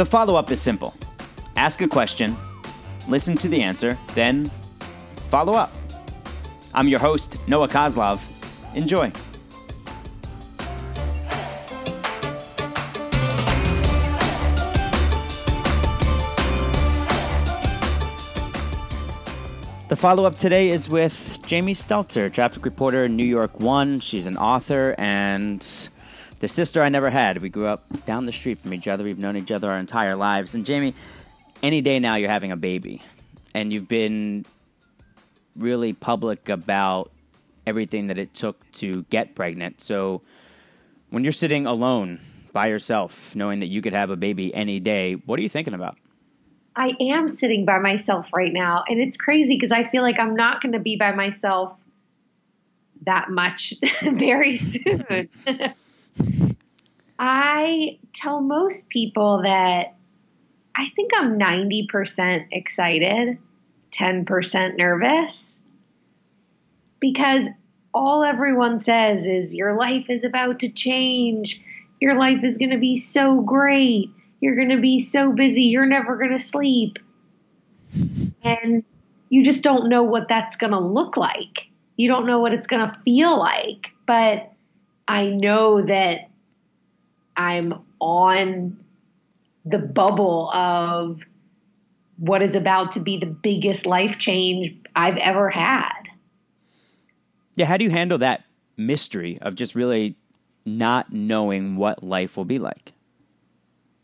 The follow up is simple ask a question, listen to the answer, then follow up. I'm your host, Noah Kozlov. Enjoy. The follow up today is with Jamie Stelter, traffic reporter, New York One. She's an author and the sister I never had. We grew up down the street from each other. We've known each other our entire lives. And Jamie, any day now you're having a baby, and you've been really public about everything that it took to get pregnant. So when you're sitting alone by yourself, knowing that you could have a baby any day, what are you thinking about? I am sitting by myself right now. And it's crazy because I feel like I'm not going to be by myself that much very soon. I tell most people that I think I'm 90% excited, 10% nervous because all everyone says is your life is about to change. Your life is going to be so great you're going to be so busy, you're never going to sleep. And you just don't know what that's going to look like. You don't know what it's going to feel like. But I know that I'm on the bubble of what is about to be the biggest life change I've ever had. Yeah, how do you handle that mystery of just really not knowing what life will be like?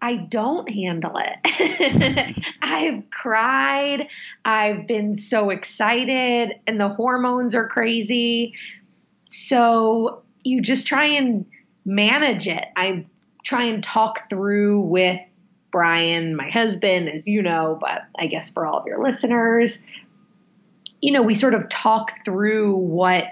I don't handle it. I've cried. I've been so excited, and the hormones are crazy. So you just try and manage it. I try and talk through with Brian, my husband, as you know, but I guess for all of your listeners, you know, we sort of talk through what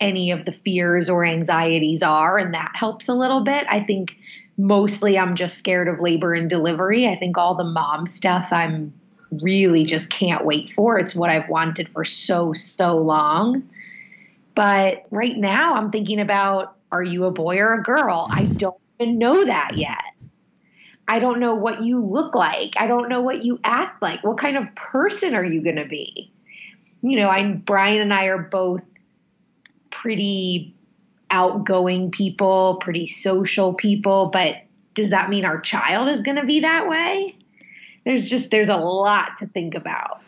any of the fears or anxieties are, and that helps a little bit. I think mostly I'm just scared of labor and delivery. I think all the mom stuff I'm really just can't wait for. It's what I've wanted for so, so long. But right now I'm thinking about are you a boy or a girl? I don't even know that yet. I don't know what you look like. I don't know what you act like. What kind of person are you going to be? You know, I Brian and I are both pretty outgoing people, pretty social people, but does that mean our child is going to be that way? There's just there's a lot to think about.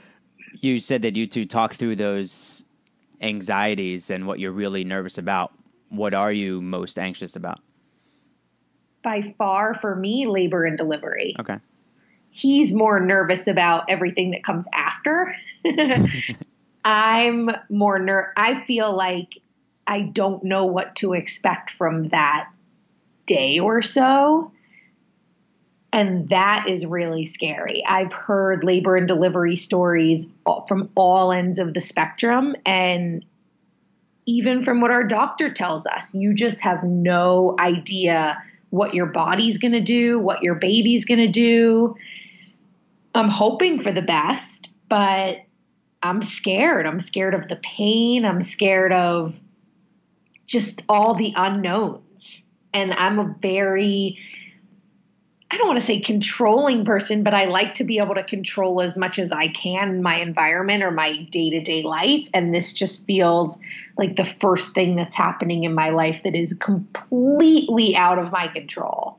You said that you two talk through those anxieties and what you're really nervous about. What are you most anxious about? By far for me, labor and delivery. Okay. He's more nervous about everything that comes after. I'm more ner I feel like I don't know what to expect from that day or so. And that is really scary. I've heard labor and delivery stories from all ends of the spectrum. And even from what our doctor tells us, you just have no idea what your body's going to do, what your baby's going to do. I'm hoping for the best, but I'm scared. I'm scared of the pain. I'm scared of just all the unknowns. And I'm a very, I don't want to say controlling person, but I like to be able to control as much as I can my environment or my day to day life. And this just feels like the first thing that's happening in my life that is completely out of my control.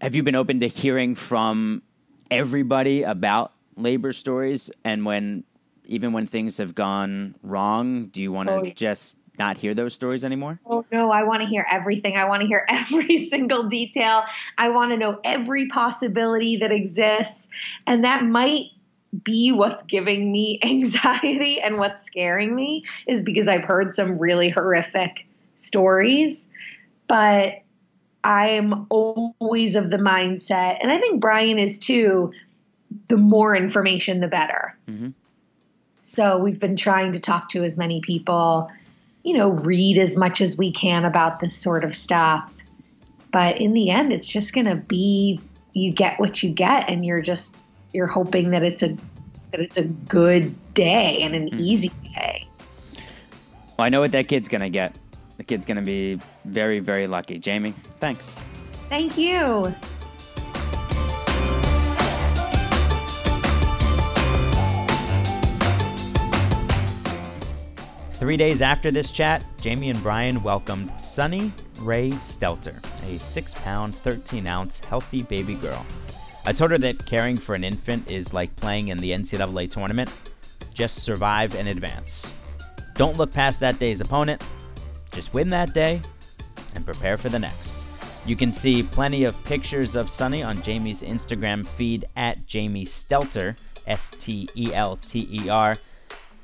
Have you been open to hearing from everybody about labor stories? And when, even when things have gone wrong, do you want to oh, just not hear those stories anymore? Oh no, I want to hear everything. I want to hear every single detail. I want to know every possibility that exists. And that might be what's giving me anxiety and what's scaring me is because I've heard some really horrific stories. But I'm always of the mindset, and I think Brian is too, the more information, the better. Mm-hmm. So we've been trying to talk to as many people you know, read as much as we can about this sort of stuff. But in the end, it's just going to be you get what you get, and you're just you're hoping that it's a that it's a good day and an mm. easy day. Well, I know what that kid's going to get. The kid's going to be very, very lucky. Jamie, thanks. Thank you. Three days after this chat, Jamie and Brian welcomed Sunny Ray Stelter, a 6 pound, 13 ounce healthy baby girl. I told her that caring for an infant is like playing in the NCAA tournament just survive and advance. Don't look past that day's opponent, just win that day and prepare for the next. You can see plenty of pictures of Sunny on Jamie's Instagram feed at Jamie Stelter, S T E L T E R,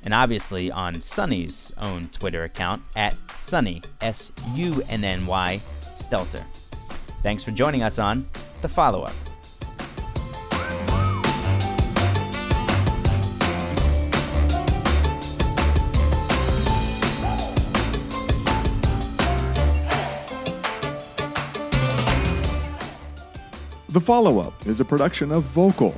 and obviously on Sunny's own Twitter account at Sunny, S U N N Y, Stelter. Thanks for joining us on The Follow Up. The Follow Up is a production of Vokal.